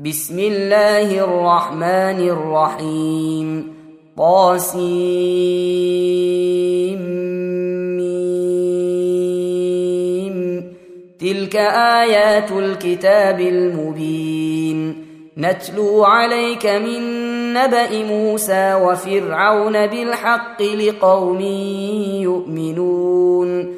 بسم الله الرحمن الرحيم طاسيم تلك آيات الكتاب المبين نتلو عليك من نبأ موسى وفرعون بالحق لقوم يؤمنون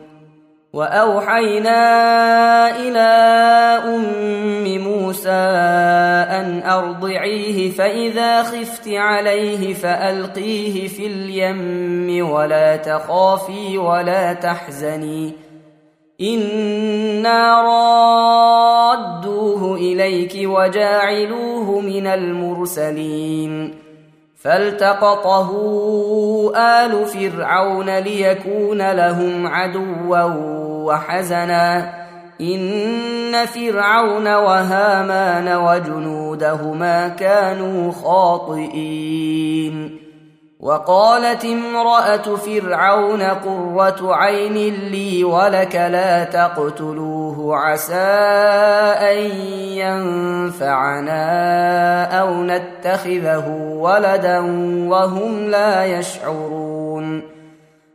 وأوحينا إلى أم موسى أن أرضعيه فإذا خفت عليه فألقيه في اليم ولا تخافي ولا تحزني. إنا رادوه إليك وجاعلوه من المرسلين. فالتقطه آل فرعون ليكون لهم عدوا وحزنا إن فرعون وهامان وجنودهما كانوا خاطئين وقالت امرأة فرعون قرة عين لي ولك لا تقتلوه عسى أن ينفعنا أو نتخذه ولدا وهم لا يشعرون.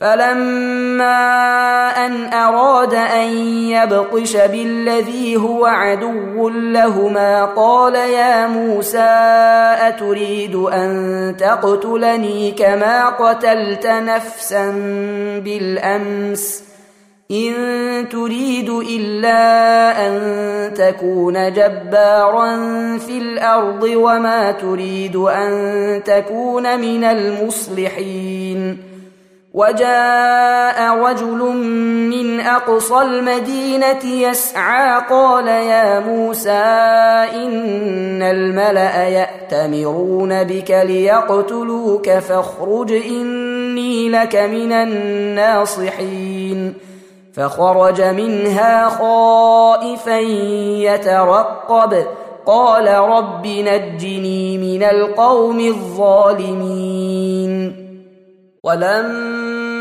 فلما ان اراد ان يبطش بالذي هو عدو لهما قال يا موسى اتريد ان تقتلني كما قتلت نفسا بالامس إن تريد إلا أن تكون جبارا في الأرض وما تريد أن تكون من المصلحين وجاء رجل من أقصى المدينة يسعى قال يا موسى إن الملأ يأتمرون بك ليقتلوك فاخرج إني لك من الناصحين فخرج منها خائفا يترقب قال رب نجني من القوم الظالمين ولما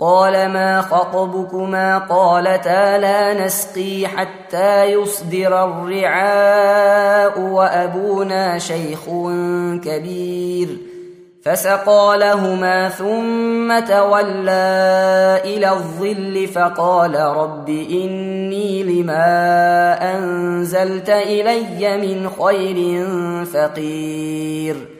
قال ما خطبكما قالتا لا نسقي حتى يصدر الرعاء وأبونا شيخ كبير. فسقى لهما ثم تولى إلى الظل فقال رب إني لما أنزلت إلي من خير فقير.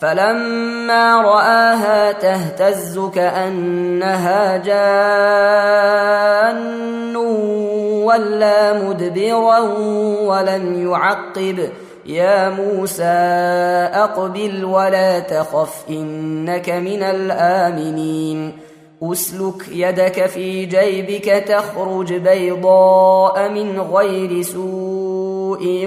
فلما رآها تهتز كأنها جان وَلَّى مُدْبِرًا وَلَمْ يُعَقِّبْ. يَا مُوسَى أَقْبِلْ وَلَا تَخَفْ إِنَّكَ مِنَ الْآمِنِينَ. أسلك يدك في جيبك تخرج بيضاء من غير سوء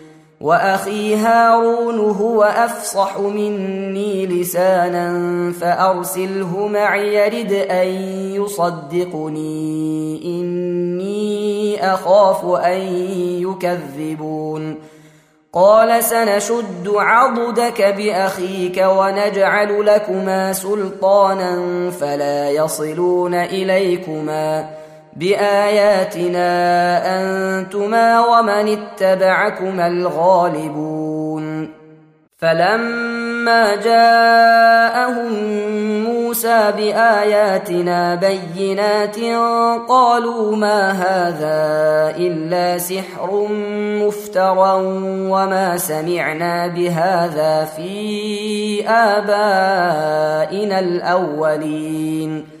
وأخي هارون هو أفصح مني لسانا فأرسله معي يرد أن يصدقني. إني أخاف أن يكذبون. قال سنشد عضدك بأخيك ونجعل لكما سلطانا فلا يصلون إليكما. بآياتنا أنتما ومن اتبعكما الغالبون. فلما جاءهم موسى بآياتنا بينات قالوا ما هذا إلا سحر مفترى وما سمعنا بهذا في آبائنا الأولين.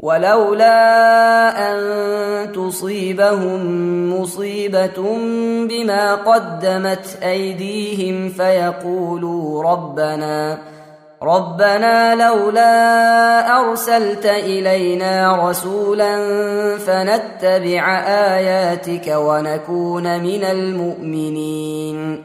ولولا أن تصيبهم مصيبة بما قدمت أيديهم فيقولوا ربنا ربنا لولا أرسلت إلينا رسولا فنتبع آياتك ونكون من المؤمنين.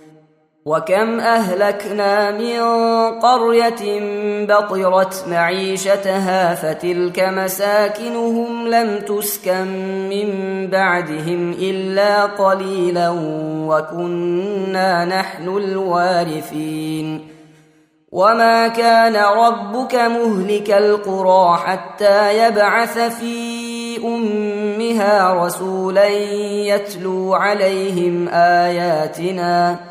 وكم أهلكنا من قرية بطرت معيشتها فتلك مساكنهم لم تسكن من بعدهم إلا قليلا وكنا نحن الوارثين. وما كان ربك مهلك القرى حتى يبعث في أمها رسولا يتلو عليهم آياتنا.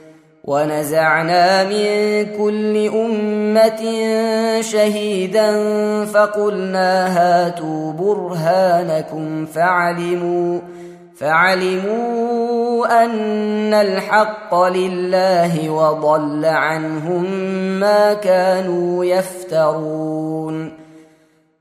ونزعنا من كل أمة شهيدا فقلنا هاتوا برهانكم فعلموا فعلموا أن الحق لله وضل عنهم ما كانوا يفترون.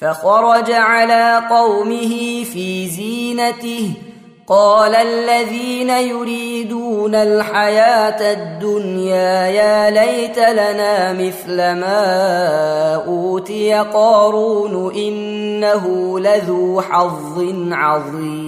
فخرج على قومه في زينته. قال الذين يريدون الحياة الدنيا يا ليت لنا مثل ما أوتي قارون إنه لذو حظ عظيم.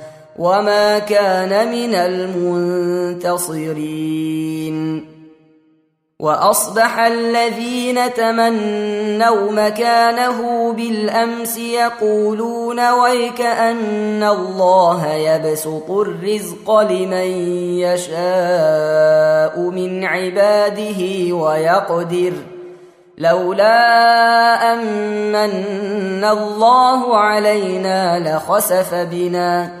وما كان من المنتصرين واصبح الذين تمنوا مكانه بالامس يقولون ويك ان الله يبسط الرزق لمن يشاء من عباده ويقدر لولا امن الله علينا لخسف بنا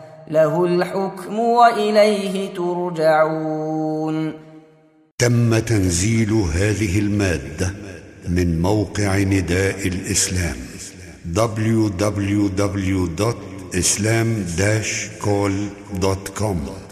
له الحكم وإليه ترجعون. تم تنزيل هذه المادة من موقع نداء الإسلام www.islam-call.com